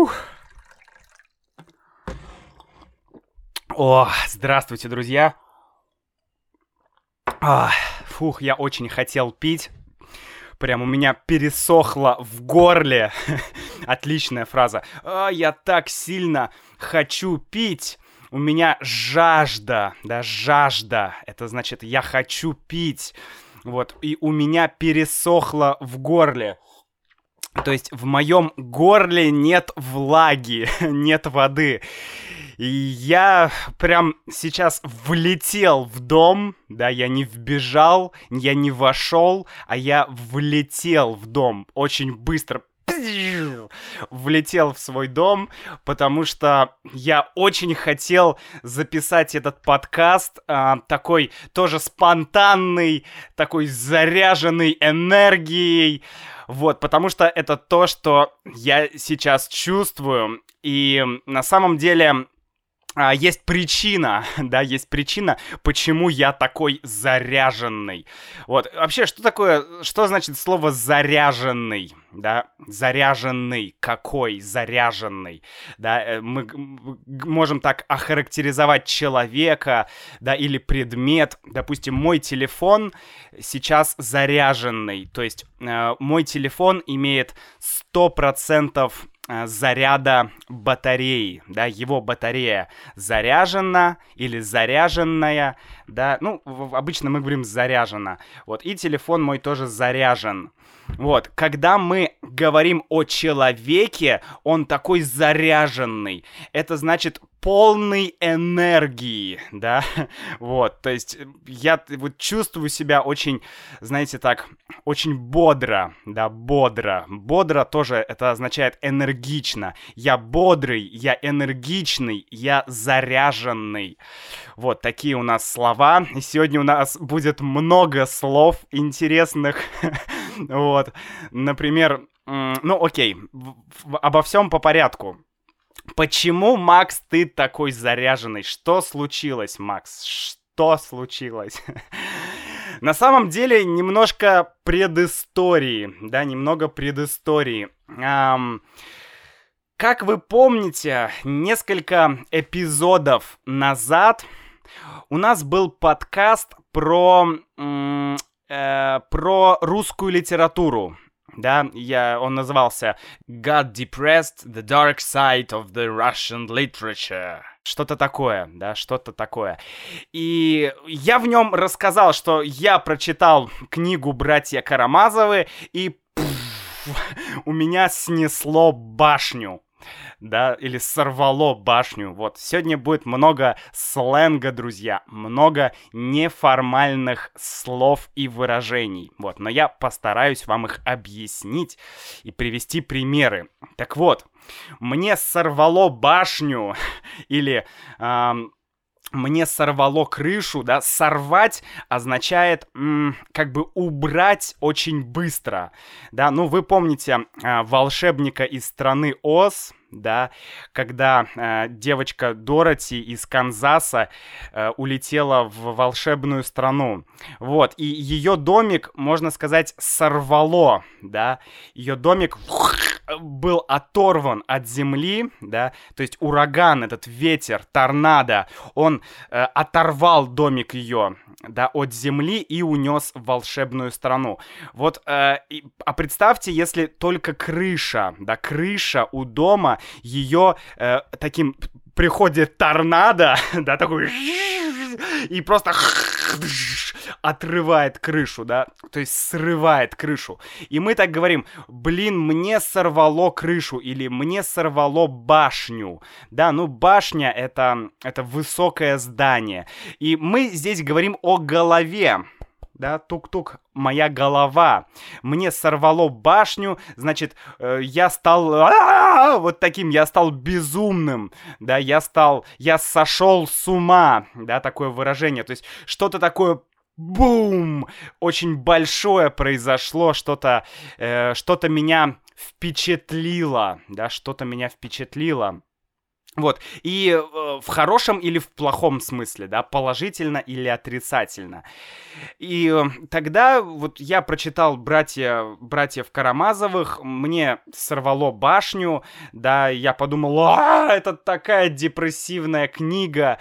Фух. О, здравствуйте, друзья. А, фух, я очень хотел пить. Прям у меня пересохло в горле. Отличная фраза. А, я так сильно хочу пить. У меня жажда, да, жажда. Это значит, я хочу пить. Вот, и у меня пересохло в горле. То есть в моем горле нет влаги, нет воды. И я прям сейчас влетел в дом, да, я не вбежал, я не вошел, а я влетел в дом очень быстро, влетел в свой дом, потому что я очень хотел записать этот подкаст, а, такой тоже спонтанный, такой заряженный энергией, вот, потому что это то, что я сейчас чувствую, и на самом деле а, есть причина, да, есть причина, почему я такой заряженный. Вот, вообще, что такое, что значит слово заряженный, да, заряженный, какой? Заряженный, да, э, мы можем так охарактеризовать человека, да, или предмет, допустим, мой телефон сейчас заряженный, то есть э, мой телефон имеет 100% Э, заряда батареи, да, его батарея заряжена или заряженная, да, ну, обычно мы говорим заряжена, вот, и телефон мой тоже заряжен, вот, когда мы говорим о человеке, он такой заряженный. Это значит полной энергии, да, вот, то есть я вот чувствую себя очень, знаете, так, очень бодро, да, бодро, бодро тоже это означает энергично, я бодрый, я энергичный, я заряженный, вот, такие у нас слова, и сегодня у нас будет много слов интересных, вот, например, ну окей, обо всем по порядку, Почему, Макс, ты такой заряженный? Что случилось, Макс? Что случилось? На самом деле, немножко предыстории, да, немного предыстории. Um, как вы помните, несколько эпизодов назад у нас был подкаст про, э, про русскую литературу да, я, он назывался «God Depressed, the Dark Side of the Russian Literature». Что-то такое, да, что-то такое. И я в нем рассказал, что я прочитал книгу «Братья Карамазовы», и пфф, у меня снесло башню да, или сорвало башню. Вот, сегодня будет много сленга, друзья, много неформальных слов и выражений. Вот, но я постараюсь вам их объяснить и привести примеры. Так вот, мне сорвало башню или... Эм, мне сорвало крышу, да, сорвать означает м, как бы убрать очень быстро, да, ну вы помните э, волшебника из страны Оз, да, когда э, девочка Дороти из Канзаса э, улетела в волшебную страну. Вот, и ее домик, можно сказать, сорвало, да, ее домик был оторван от земли, да, то есть ураган, этот ветер, торнадо, он э, оторвал домик ее, да, от земли и унес в волшебную страну. Вот, э, и, а представьте, если только крыша, да, крыша у дома, ее э, таким приходит торнадо, да, такой и просто отрывает крышу, да, то есть срывает крышу. И мы так говорим, блин, мне сорвало крышу или мне сорвало башню, да, ну башня это, это высокое здание. И мы здесь говорим о голове, да, тук-тук, моя голова. Мне сорвало башню, значит, э, я стал вот таким, я стал безумным, да, я стал, я сошел с ума, да, такое выражение. То есть что-то такое бум, очень большое произошло, что-то, э, что-то меня впечатлило, да, что-то меня впечатлило. Вот, и э, в хорошем или в плохом смысле, да, положительно или отрицательно. И э, тогда вот я прочитал «Братья, «Братьев Карамазовых», мне сорвало башню, да, я подумал, а, это такая депрессивная книга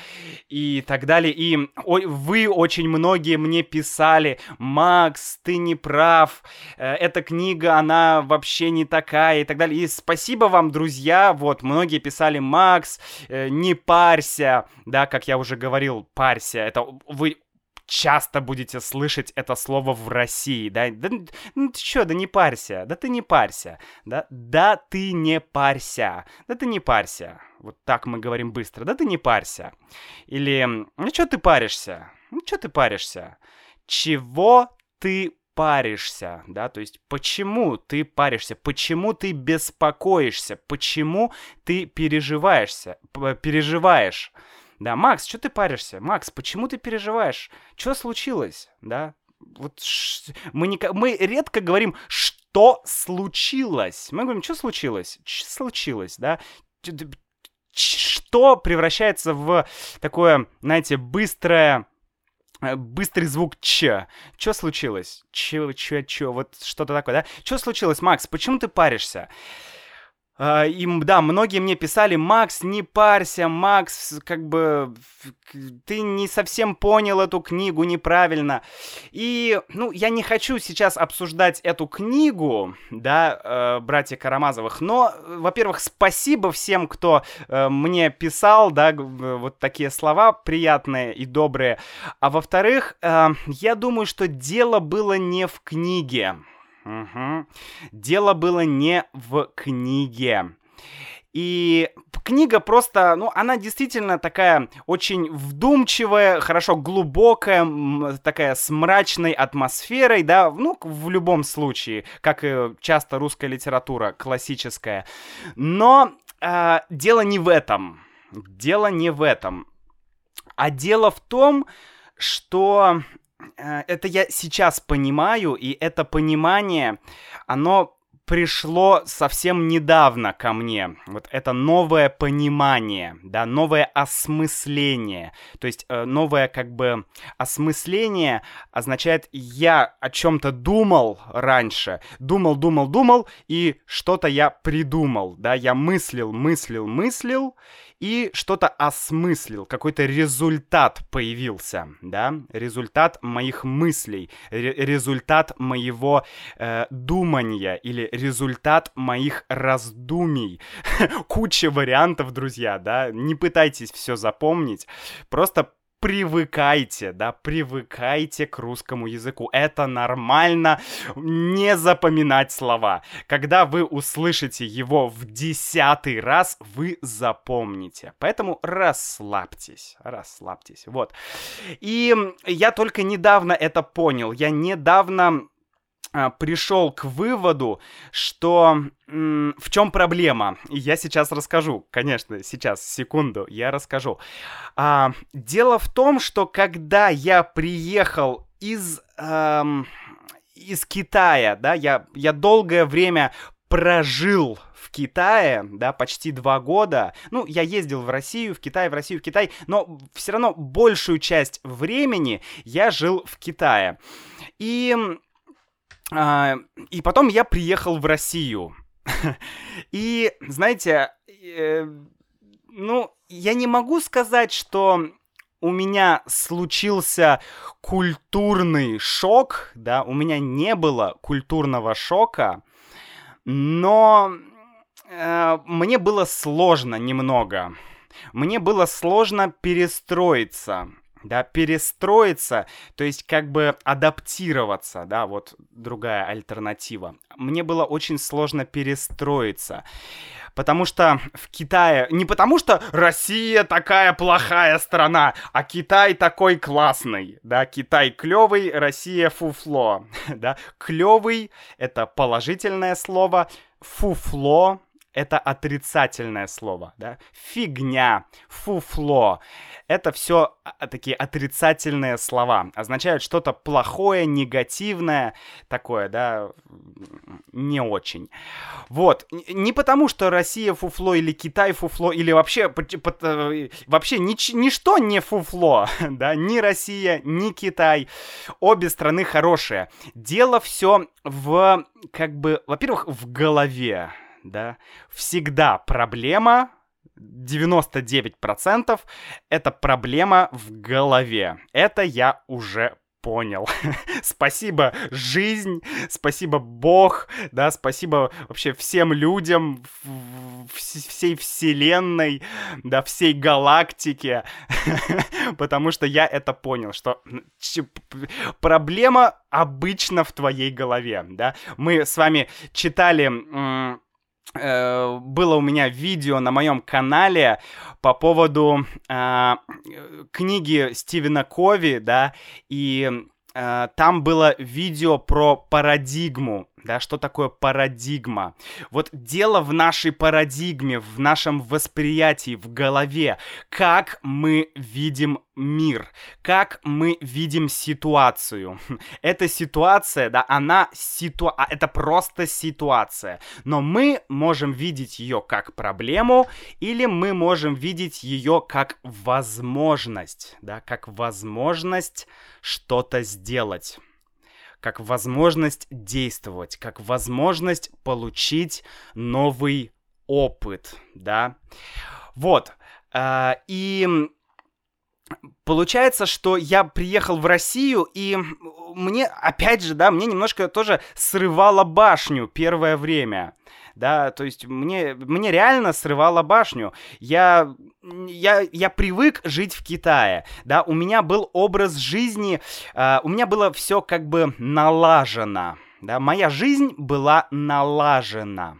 и так далее. И о, вы очень многие мне писали, Макс, ты не прав, э, эта книга, она вообще не такая и так далее. И спасибо вам, друзья, вот, многие писали, Макс, Макс, э, не парься, да, как я уже говорил, парься, это вы часто будете слышать это слово в России, да, да ну ты чё, да не парься, да ты не парься, да, да ты не парься, да ты не парься, вот так мы говорим быстро, да ты не парься, или, ну чё ты паришься, ну чё ты паришься, чего ты паришься, да, то есть почему ты паришься, почему ты беспокоишься, почему ты переживаешься, переживаешь, да, Макс, что ты паришься, Макс, почему ты переживаешь, что случилось, да, вот мы, не... мы редко говорим, что случилось, мы говорим, что случилось, что случилось, да, что превращается в такое, знаете, быстрое быстрый звук Ч. Что случилось? Че, че, че, вот что-то такое, да? Что случилось, Макс? Почему ты паришься? А, и да, многие мне писали, Макс, не парься, Макс, как бы ты не совсем понял эту книгу неправильно. И, ну, я не хочу сейчас обсуждать эту книгу, да, э, братья Карамазовых, но, во-первых, спасибо всем, кто э, мне писал, да, вот такие слова приятные и добрые. А во-вторых, э, я думаю, что дело было не в книге. Угу. Дело было не в книге. И книга просто, ну, она действительно такая очень вдумчивая, хорошо глубокая, такая с мрачной атмосферой, да, ну, в любом случае, как и часто русская литература классическая. Но э, дело не в этом. Дело не в этом. А дело в том, что это я сейчас понимаю, и это понимание, оно пришло совсем недавно ко мне. Вот это новое понимание, да, новое осмысление. То есть э, новое как бы осмысление означает я о чем-то думал раньше, думал, думал, думал, и что-то я придумал, да, я мыслил, мыслил, мыслил, и что-то осмыслил, какой-то результат появился, да, результат моих мыслей, результат моего э, думания или результат моих раздумий. Куча вариантов, друзья, да, не пытайтесь все запомнить, просто привыкайте, да, привыкайте к русскому языку. Это нормально не запоминать слова. Когда вы услышите его в десятый раз, вы запомните. Поэтому расслабьтесь, расслабьтесь. Вот. И я только недавно это понял. Я недавно пришел к выводу, что в чем проблема. Я сейчас расскажу, конечно, сейчас, секунду, я расскажу. А, дело в том, что когда я приехал из, эм, из Китая, да, я, я долгое время прожил в Китае, да, почти два года. Ну, я ездил в Россию, в Китай, в Россию, в Китай, но все равно большую часть времени я жил в Китае. И а, и потом я приехал в Россию. И, знаете, э, ну, я не могу сказать, что у меня случился культурный шок, да, у меня не было культурного шока, но э, мне было сложно немного. Мне было сложно перестроиться да, перестроиться, то есть как бы адаптироваться, да, вот другая альтернатива. Мне было очень сложно перестроиться, потому что в Китае, не потому что Россия такая плохая страна, а Китай такой классный, да, Китай клевый, Россия фуфло, да, клевый это положительное слово, фуфло это отрицательное слово, да, фигня, фуфло, это все а, такие отрицательные слова, означают что-то плохое, негативное, такое, да, не очень. Вот, не потому, что Россия фуфло или Китай фуфло, или вообще, э, вообще нич, ничто не фуфло, да, ни Россия, ни Китай, обе страны хорошие. Дело все в, как бы, во-первых, в голове, да, всегда проблема 99% это проблема в голове. Это я уже понял. спасибо жизнь, спасибо Бог, да, спасибо вообще всем людям, всей вселенной, да, всей галактике, потому что я это понял, что проблема обычно в твоей голове, да. Мы с вами читали было у меня видео на моем канале по поводу э, книги Стивена Кови, да, и э, там было видео про парадигму, да, что такое парадигма. Вот дело в нашей парадигме, в нашем восприятии, в голове, как мы видим мир, как мы видим ситуацию. Эта ситуация, да, она ситуа... Это просто ситуация, но мы можем видеть ее как проблему, или мы можем видеть ее как возможность, да, как возможность что-то сделать как возможность действовать, как возможность получить новый опыт, да. Вот. Э, и Получается, что я приехал в Россию, и мне, опять же, да, мне немножко тоже срывало башню первое время да, то есть мне, мне реально срывало башню. Я, я, я привык жить в Китае, да, у меня был образ жизни, э, у меня было все как бы налажено, да, моя жизнь была налажена.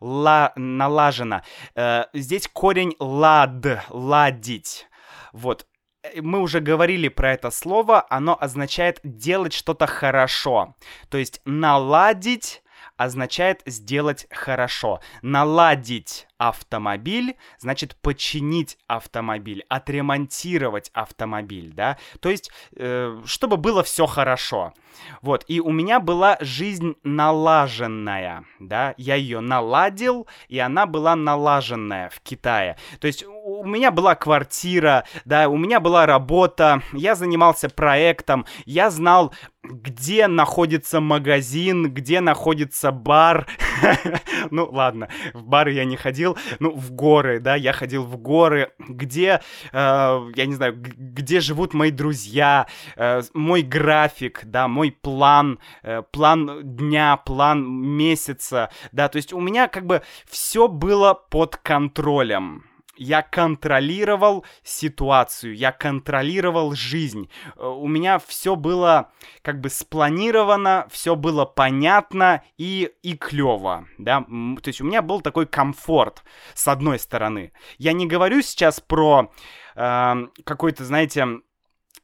Ла, налажена. Э, здесь корень лад, ладить. Вот, э, мы уже говорили про это слово, оно означает делать что-то хорошо. То есть наладить означает сделать хорошо. Наладить автомобиль значит починить автомобиль, отремонтировать автомобиль, да. То есть, э, чтобы было все хорошо. Вот, и у меня была жизнь налаженная, да, я ее наладил, и она была налаженная в Китае. То есть у меня была квартира, да, у меня была работа, я занимался проектом, я знал, где находится магазин, где находится бар. ну, ладно, в бары я не ходил, ну, в горы, да, я ходил в горы, где, э, я не знаю, где живут мои друзья, э, мой график, да, мой план, э, план дня, план месяца, да, то есть у меня как бы все было под контролем я контролировал ситуацию, я контролировал жизнь. Э, у меня все было как бы спланировано, все было понятно и, и клево, да. То есть у меня был такой комфорт, с одной стороны. Я не говорю сейчас про э, какой-то, знаете,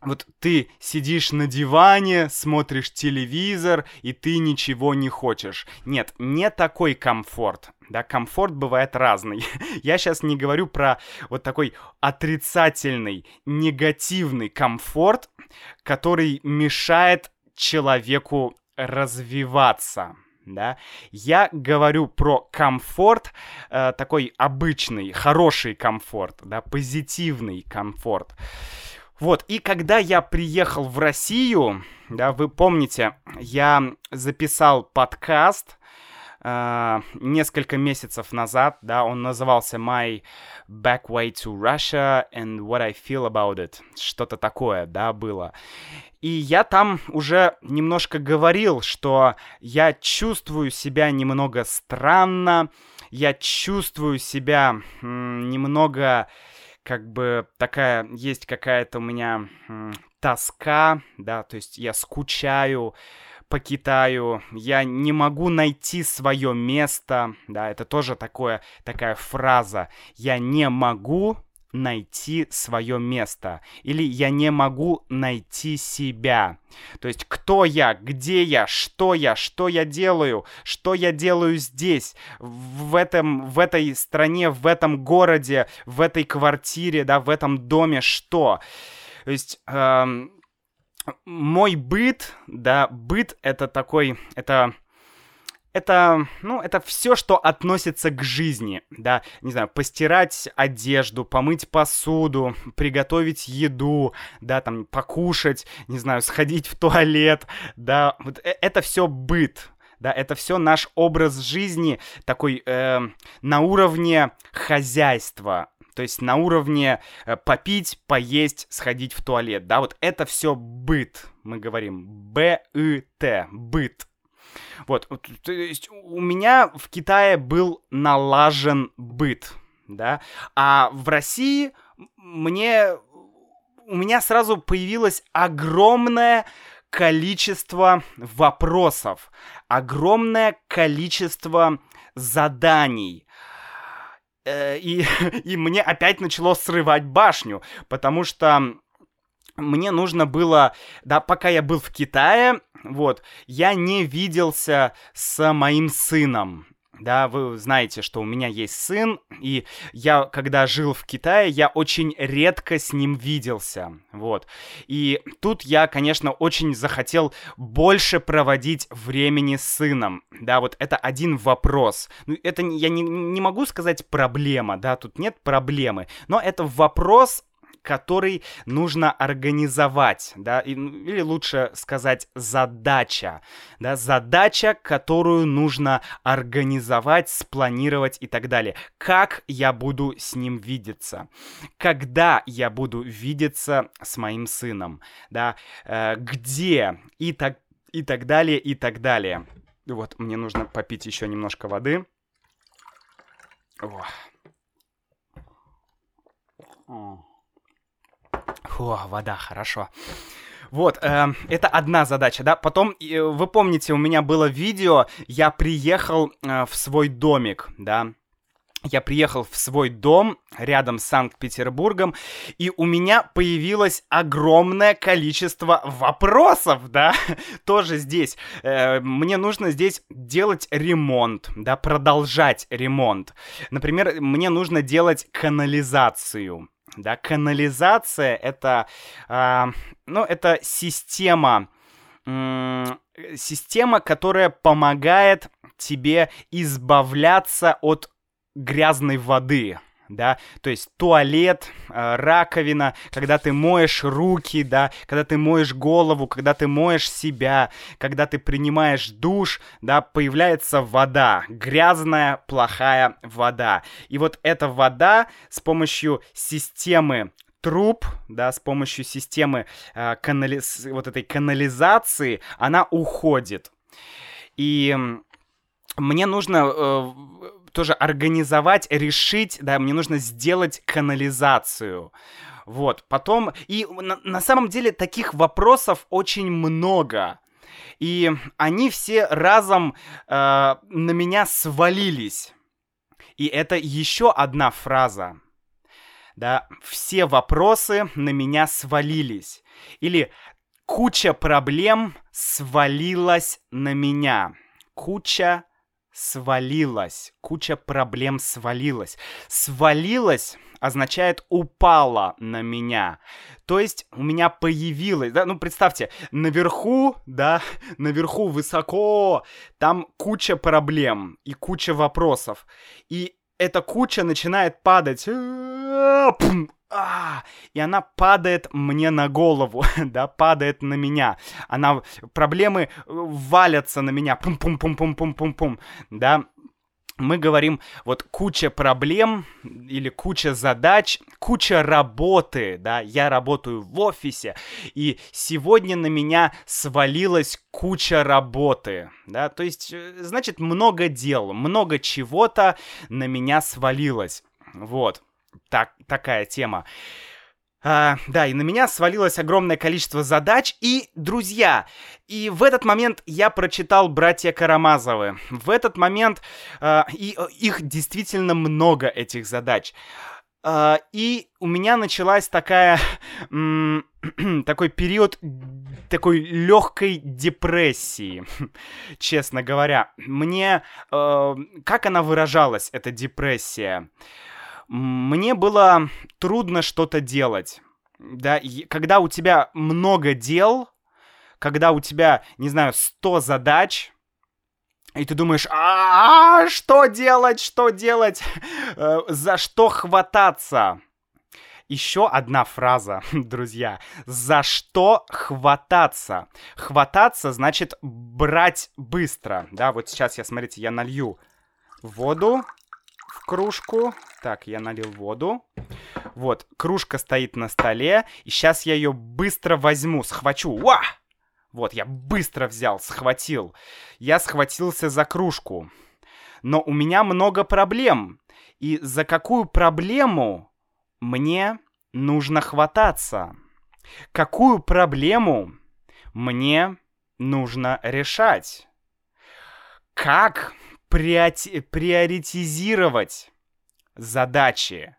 вот ты сидишь на диване, смотришь телевизор, и ты ничего не хочешь. Нет, не такой комфорт. Да, комфорт бывает разный. Я сейчас не говорю про вот такой отрицательный, негативный комфорт, который мешает человеку развиваться да, я говорю про комфорт, э, такой обычный, хороший комфорт, да, позитивный комфорт. Вот, и когда я приехал в Россию, да, вы помните, я записал подкаст э, несколько месяцев назад, да, он назывался My Back Way to Russia and What I Feel About It. Что-то такое, да, было. И я там уже немножко говорил, что я чувствую себя немного странно, я чувствую себя немного как бы такая, есть какая-то у меня тоска, да, то есть я скучаю по Китаю, я не могу найти свое место, да, это тоже такое, такая фраза, я не могу найти свое место, или я не могу найти себя. То есть, кто я, где я, что я, что я делаю, что я делаю здесь, в, этом, в этой стране, в этом городе, в этой квартире, да, в этом доме, что. То есть, эм, мой быт, да, быт это такой, это это, ну, это все, что относится к жизни, да, не знаю, постирать одежду, помыть посуду, приготовить еду, да, там, покушать, не знаю, сходить в туалет, да, вот э, это все быт, да, это все наш образ жизни такой э, на уровне хозяйства, то есть на уровне э, попить, поесть, сходить в туалет, да, вот это все быт, мы говорим, Б-И-Т, быт. Вот, то есть у меня в Китае был налажен быт, да, а в России мне, у меня сразу появилось огромное количество вопросов, огромное количество заданий, э, и, и мне опять начало срывать башню, потому что мне нужно было, да, пока я был в Китае, вот, я не виделся с моим сыном. Да, вы знаете, что у меня есть сын, и я, когда жил в Китае, я очень редко с ним виделся, вот. И тут я, конечно, очень захотел больше проводить времени с сыном, да, вот это один вопрос. Ну, это я не, не могу сказать проблема, да, тут нет проблемы, но это вопрос который нужно организовать, да, или лучше сказать задача, да, задача, которую нужно организовать, спланировать и так далее. Как я буду с ним видеться? Когда я буду видеться с моим сыном? Да, э, где? И так, и так далее, и так далее. Вот, мне нужно попить еще немножко воды. О. Фу, вода, хорошо. Вот, э, это одна задача, да. Потом, э, вы помните, у меня было видео, я приехал э, в свой домик, да. Я приехал в свой дом рядом с Санкт-Петербургом, и у меня появилось огромное количество вопросов, да, тоже здесь. Э, мне нужно здесь делать ремонт, да, продолжать ремонт. Например, мне нужно делать канализацию. Да, канализация это, э, ну, это система, э, система, которая помогает тебе избавляться от грязной воды да, то есть туалет, э, раковина, когда ты моешь руки, да, когда ты моешь голову, когда ты моешь себя, когда ты принимаешь душ, да, появляется вода, грязная, плохая вода. И вот эта вода с помощью системы труб, да, с помощью системы э, канали... вот этой канализации, она уходит. И мне нужно э, тоже организовать, решить, да, мне нужно сделать канализацию. Вот, потом, и на, на самом деле таких вопросов очень много. И они все разом э, на меня свалились. И это еще одна фраза. Да, все вопросы на меня свалились. Или куча проблем свалилась на меня. Куча свалилась, куча проблем свалилась. Свалилась означает упала на меня. То есть у меня появилось, да, ну представьте, наверху, да, наверху высоко, там куча проблем и куча вопросов. И эта куча начинает падать а, и она падает мне на голову, да, падает на меня. Она, проблемы э, валятся на меня, пум-пум-пум-пум-пум-пум-пум, да. Мы говорим, вот куча проблем или куча задач, куча работы, да, я работаю в офисе, и сегодня на меня свалилась куча работы, да, то есть, э, значит, много дел, много чего-то на меня свалилось, вот так, такая тема. А, да, и на меня свалилось огромное количество задач и друзья. И в этот момент я прочитал «Братья Карамазовы». В этот момент... А, и их действительно много, этих задач. Uh, и у меня началась такая, такой период такой легкой депрессии, честно говоря. Мне, uh, как она выражалась, эта депрессия? Мне было трудно что-то делать. Да, и когда у тебя много дел, когда у тебя, не знаю, 100 задач, и ты думаешь, а, что делать, что делать, э, за что хвататься? Еще одна фраза, друзья. За что хвататься? Хвататься значит брать быстро. Да, вот сейчас я, смотрите, я налью воду кружку. Так, я налил воду. Вот, кружка стоит на столе. И сейчас я ее быстро возьму, схвачу. Уа! Вот, я быстро взял, схватил. Я схватился за кружку. Но у меня много проблем. И за какую проблему мне нужно хвататься? Какую проблему мне нужно решать? Как приоритизировать задачи?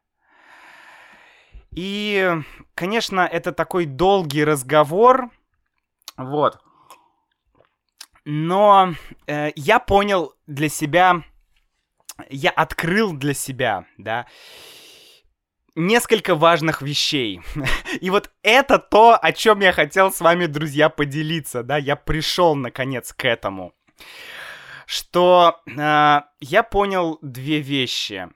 И, конечно, это такой долгий разговор, вот. Но э, я понял для себя, я открыл для себя, да, несколько важных вещей. И вот это то, о чем я хотел с вами, друзья, поделиться, да, я пришел наконец к этому. Что э, я понял две вещи.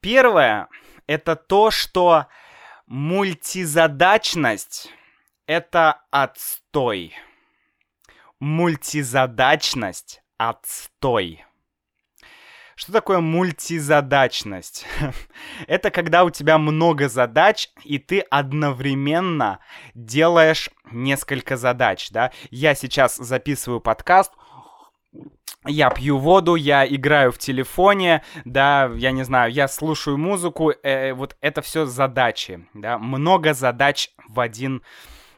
Первое это то, что мультизадачность это отстой. Мультизадачность — отстой. Что такое мультизадачность? Это когда у тебя много задач, и ты одновременно делаешь несколько задач, да? Я сейчас записываю подкаст, я пью воду, я играю в телефоне, да, я не знаю, я слушаю музыку, э, вот это все задачи, да, много задач в один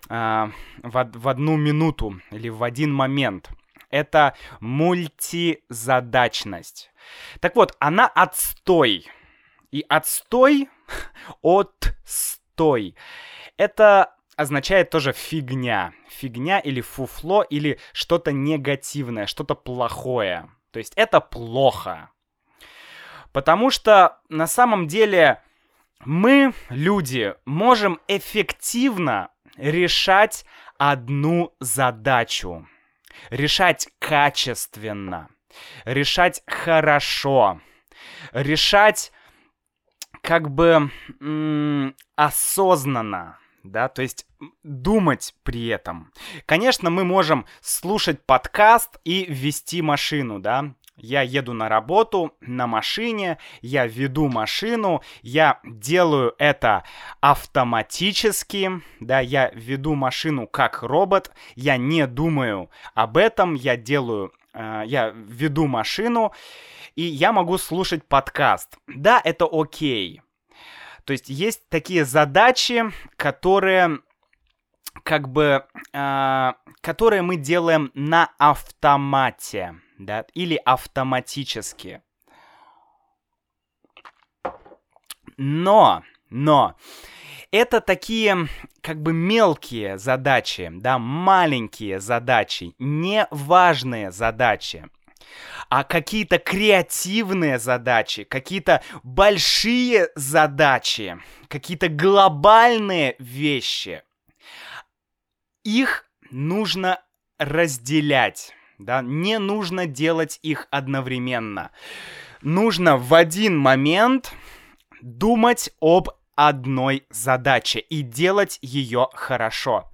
э, в, в одну минуту или в один момент. Это мультизадачность. Так вот, она отстой. И отстой отстой. Это означает тоже фигня. Фигня или фуфло, или что-то негативное, что-то плохое. То есть это плохо. Потому что на самом деле мы, люди, можем эффективно решать одну задачу. Решать качественно. Решать хорошо. Решать как бы осознанно да, то есть думать при этом. Конечно, мы можем слушать подкаст и вести машину, да, я еду на работу на машине, я веду машину, я делаю это автоматически, да, я веду машину как робот, я не думаю об этом, я делаю, э, я веду машину, и я могу слушать подкаст. Да, это окей. То есть есть такие задачи, которые как бы, э, которые мы делаем на автомате да, или автоматически. Но, но, это такие как бы мелкие задачи, да, маленькие задачи, неважные задачи. А какие-то креативные задачи, какие-то большие задачи, какие-то глобальные вещи, их нужно разделять да, не нужно делать их одновременно. Нужно в один момент думать об одной задаче и делать ее хорошо.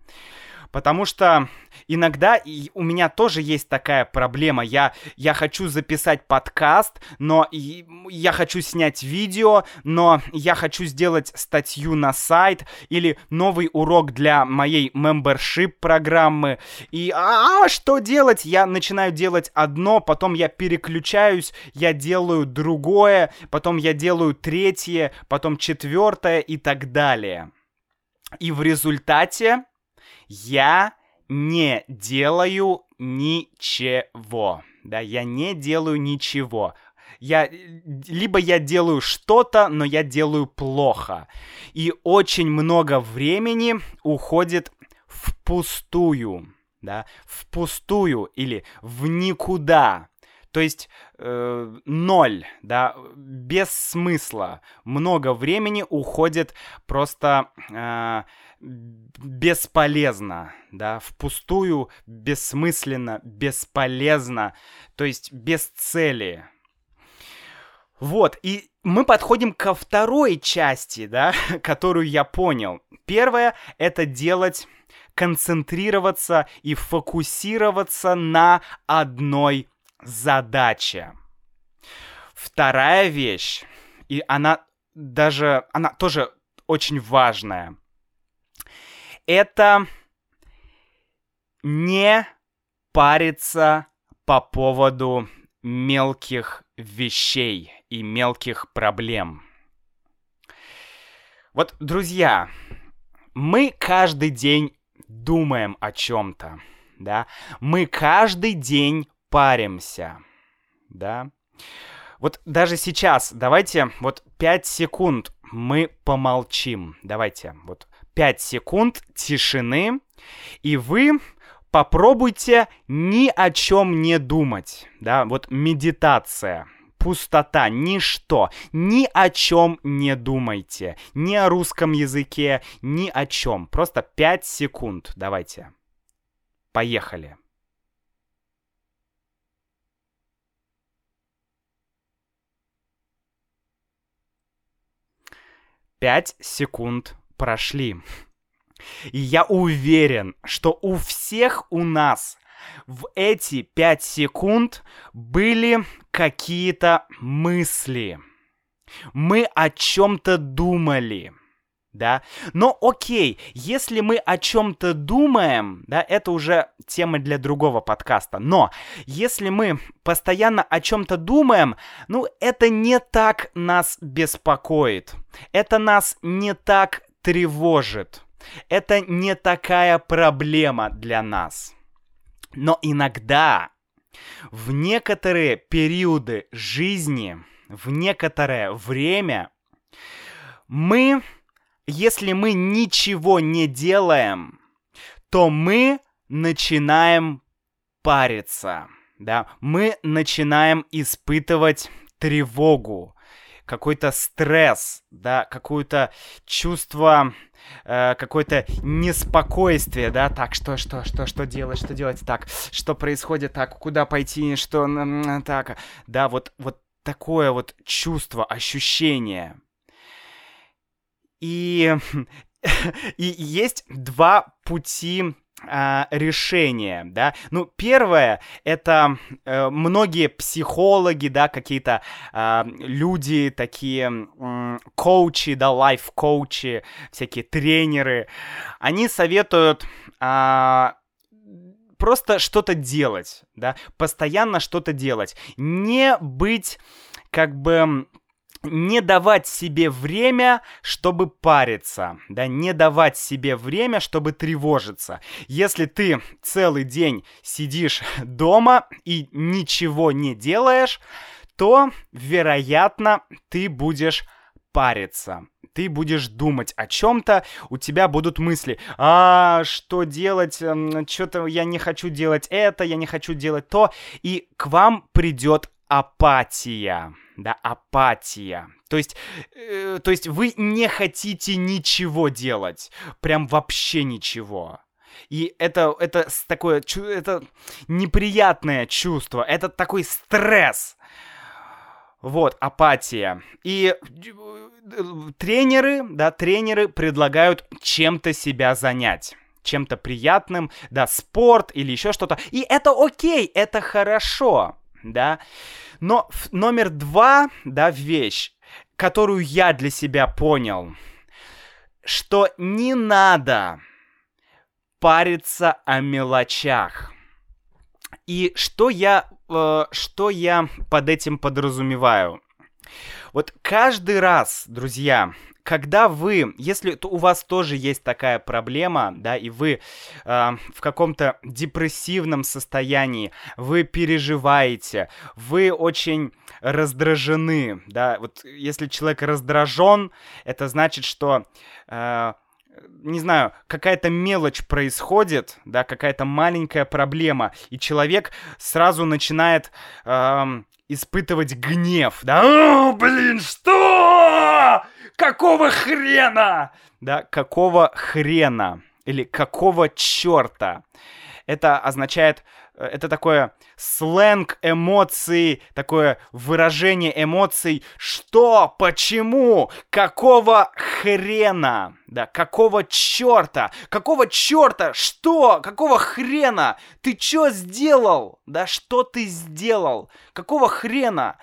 Потому что иногда и у меня тоже есть такая проблема. Я, я хочу записать подкаст, но и, я хочу снять видео, но я хочу сделать статью на сайт или новый урок для моей membership программы. И а, что делать? Я начинаю делать одно, потом я переключаюсь, я делаю другое, потом я делаю третье, потом четвертое и так далее. И в результате я не делаю ничего. Да, я не делаю ничего. я, либо я делаю что-то, но я делаю плохо. И очень много времени уходит впустую, да, впустую или в никуда. То есть э, ноль, да, без смысла. Много времени уходит просто э, бесполезно, да, впустую, бессмысленно, бесполезно, то есть без цели. Вот, и мы подходим ко второй части, да, которую я понял. Первое — это делать, концентрироваться и фокусироваться на одной задача. Вторая вещь, и она даже, она тоже очень важная, это не париться по поводу мелких вещей и мелких проблем. Вот, друзья, мы каждый день думаем о чем-то, да? Мы каждый день паримся, да. Вот даже сейчас, давайте вот 5 секунд мы помолчим. Давайте, вот 5 секунд тишины, и вы попробуйте ни о чем не думать, да, вот медитация, пустота, ничто, ни о чем не думайте, ни о русском языке, ни о чем, просто 5 секунд, давайте, поехали. Пять секунд прошли. И я уверен, что у всех у нас в эти пять секунд были какие-то мысли. Мы о чем-то думали да. Но окей, если мы о чем-то думаем, да, это уже тема для другого подкаста. Но если мы постоянно о чем-то думаем, ну, это не так нас беспокоит. Это нас не так тревожит. Это не такая проблема для нас. Но иногда в некоторые периоды жизни, в некоторое время мы если мы ничего не делаем, то мы начинаем париться, да, мы начинаем испытывать тревогу, какой-то стресс, да, какое-то чувство, э, какое-то неспокойствие, да, так, что, что, что, что делать, что делать, так, что происходит, так, куда пойти, что, так, да, вот, вот такое вот чувство, ощущение. И, и есть два пути а, решения, да. Ну, первое, это э, многие психологи, да, какие-то э, люди, такие э, коучи, да, лайф-коучи, всякие тренеры, они советуют э, просто что-то делать, да, постоянно что-то делать, не быть как бы не давать себе время, чтобы париться, да, не давать себе время, чтобы тревожиться. Если ты целый день сидишь дома и ничего не делаешь, то, вероятно, ты будешь париться. Ты будешь думать о чем-то, у тебя будут мысли, а что делать, что-то я не хочу делать это, я не хочу делать то, и к вам придет апатия да, апатия. То есть, э, то есть вы не хотите ничего делать, прям вообще ничего. И это, это такое, это неприятное чувство, это такой стресс. Вот, апатия. И э, тренеры, да, тренеры предлагают чем-то себя занять чем-то приятным, да, спорт или еще что-то. И это окей, это хорошо, да. Но номер два, да, вещь, которую я для себя понял, что не надо париться о мелочах. И что я, э, что я под этим подразумеваю? Вот каждый раз, друзья, когда вы, если у вас тоже есть такая проблема, да, и вы э, в каком-то депрессивном состоянии, вы переживаете, вы очень раздражены, да, вот если человек раздражен, это значит, что э, не знаю, какая-то мелочь происходит, да, какая-то маленькая проблема, и человек сразу начинает эм, испытывать гнев, да, О, блин, что? Какого хрена? Да, какого хрена? Или какого черта? Это означает это такое сленг эмоций, такое выражение эмоций. Что? Почему? Какого хрена? Да, какого черта? Какого черта? Что? Какого хрена? Ты что сделал? Да, что ты сделал? Какого хрена?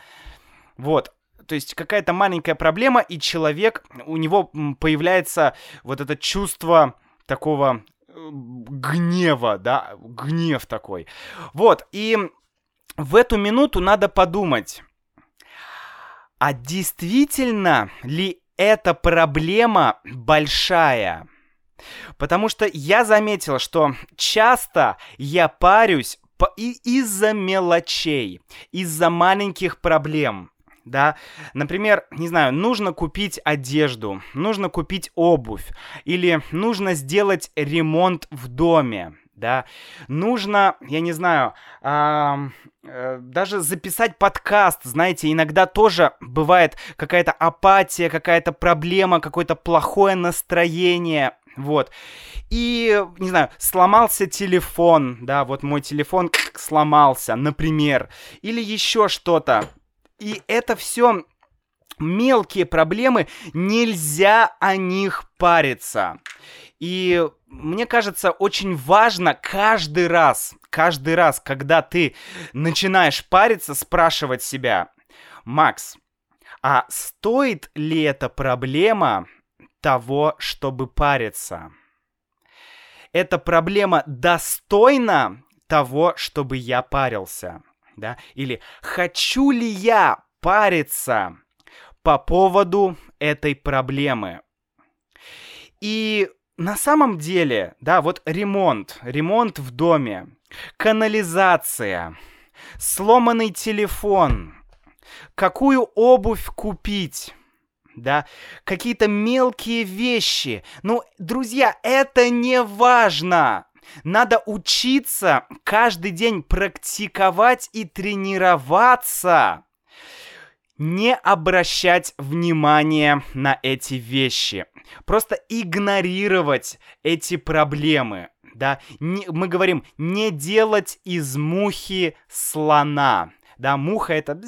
Вот, то есть какая-то маленькая проблема, и человек, у него появляется вот это чувство такого гнева, да, гнев такой. Вот, и в эту минуту надо подумать, а действительно ли эта проблема большая? Потому что я заметил, что часто я парюсь и из-за мелочей, из-за маленьких проблем да. Например, не знаю, нужно купить одежду, нужно купить обувь, или нужно сделать ремонт в доме, да. Нужно, я не знаю, э, э, даже записать подкаст, знаете, иногда тоже бывает какая-то апатия, какая-то проблема, какое-то плохое настроение, вот. И, не знаю, сломался телефон, да, вот мой телефон сломался, например, или еще что-то. И это все мелкие проблемы, нельзя о них париться. И мне кажется, очень важно каждый раз, каждый раз, когда ты начинаешь париться, спрашивать себя, Макс, а стоит ли эта проблема того, чтобы париться? Эта проблема достойна того, чтобы я парился? Да, или хочу ли я париться по поводу этой проблемы. И на самом деле, да, вот ремонт, ремонт в доме, канализация, сломанный телефон, какую обувь купить, да, какие-то мелкие вещи. Ну, друзья, это не важно. Надо учиться каждый день практиковать и тренироваться. Не обращать внимания на эти вещи. Просто игнорировать эти проблемы. Да, не, мы говорим, не делать из мухи слона. Да, муха это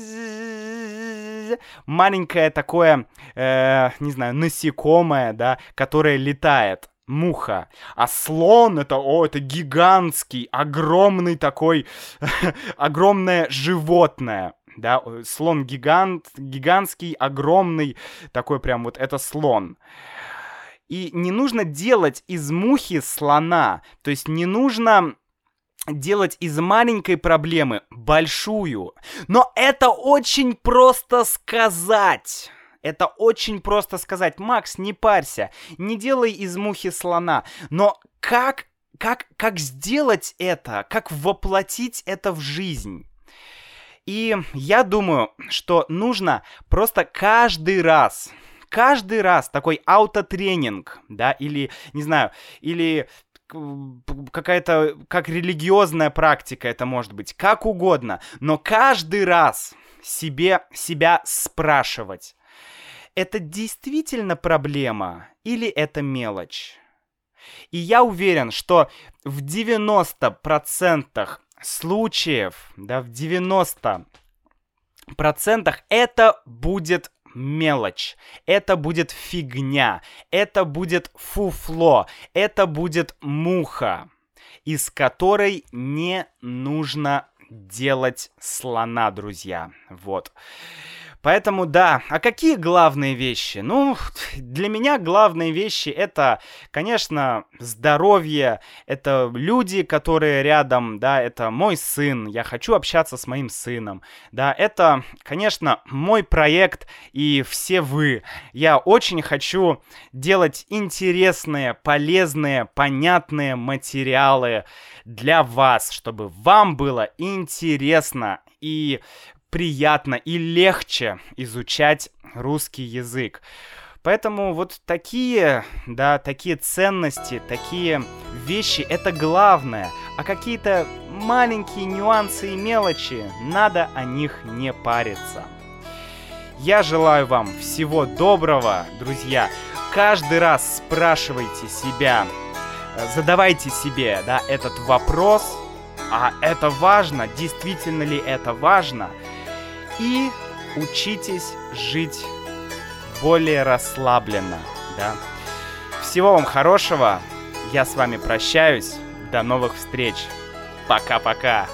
маленькое такое, э, не знаю, насекомое, да, которое летает муха. А слон это, о, это гигантский, огромный такой, огромное животное. Да, слон гигант, гигантский, огромный, такой прям вот, это слон. И не нужно делать из мухи слона, то есть не нужно делать из маленькой проблемы большую. Но это очень просто сказать. Это очень просто сказать. Макс, не парься, не делай из мухи слона. Но как, как, как сделать это? Как воплотить это в жизнь? И я думаю, что нужно просто каждый раз, каждый раз такой аутотренинг, да, или, не знаю, или какая-то, как религиозная практика это может быть, как угодно, но каждый раз себе, себя спрашивать, это действительно проблема или это мелочь? И я уверен, что в 90% случаев, да, в 90% это будет мелочь, это будет фигня, это будет фуфло, это будет муха, из которой не нужно делать слона, друзья. Вот. Поэтому да, а какие главные вещи? Ну, для меня главные вещи это, конечно, здоровье, это люди, которые рядом, да, это мой сын, я хочу общаться с моим сыном, да, это, конечно, мой проект и все вы. Я очень хочу делать интересные, полезные, понятные материалы для вас, чтобы вам было интересно и приятно и легче изучать русский язык. Поэтому вот такие, да, такие ценности, такие вещи — это главное. А какие-то маленькие нюансы и мелочи, надо о них не париться. Я желаю вам всего доброго, друзья. Каждый раз спрашивайте себя, задавайте себе, да, этот вопрос, а это важно, действительно ли это важно — и учитесь жить более расслабленно, да. Всего вам хорошего, я с вами прощаюсь, до новых встреч, пока-пока.